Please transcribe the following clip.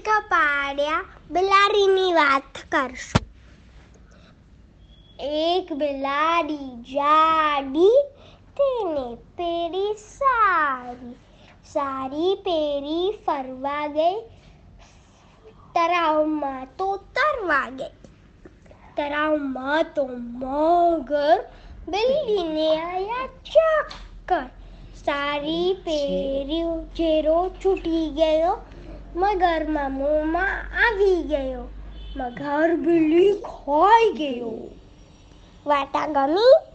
દેડકા પાડ્યા, બિલાડીની વાત કરશું. એક બિલાડી જાડી, તેને પેરી સારી. સારી પેરી ફરવા ગઈ, તળાવમાં તો તરવા ગઈ. તળાવમાં તો મગર બિલ્લીને આયા ચક્કર. સારી પેરી ચેરો છૂટી ગયો મગરમાં મોંમાં આવી ગયો. મગર બિલ્લી ખોઈ ગયો. વાટા ગમી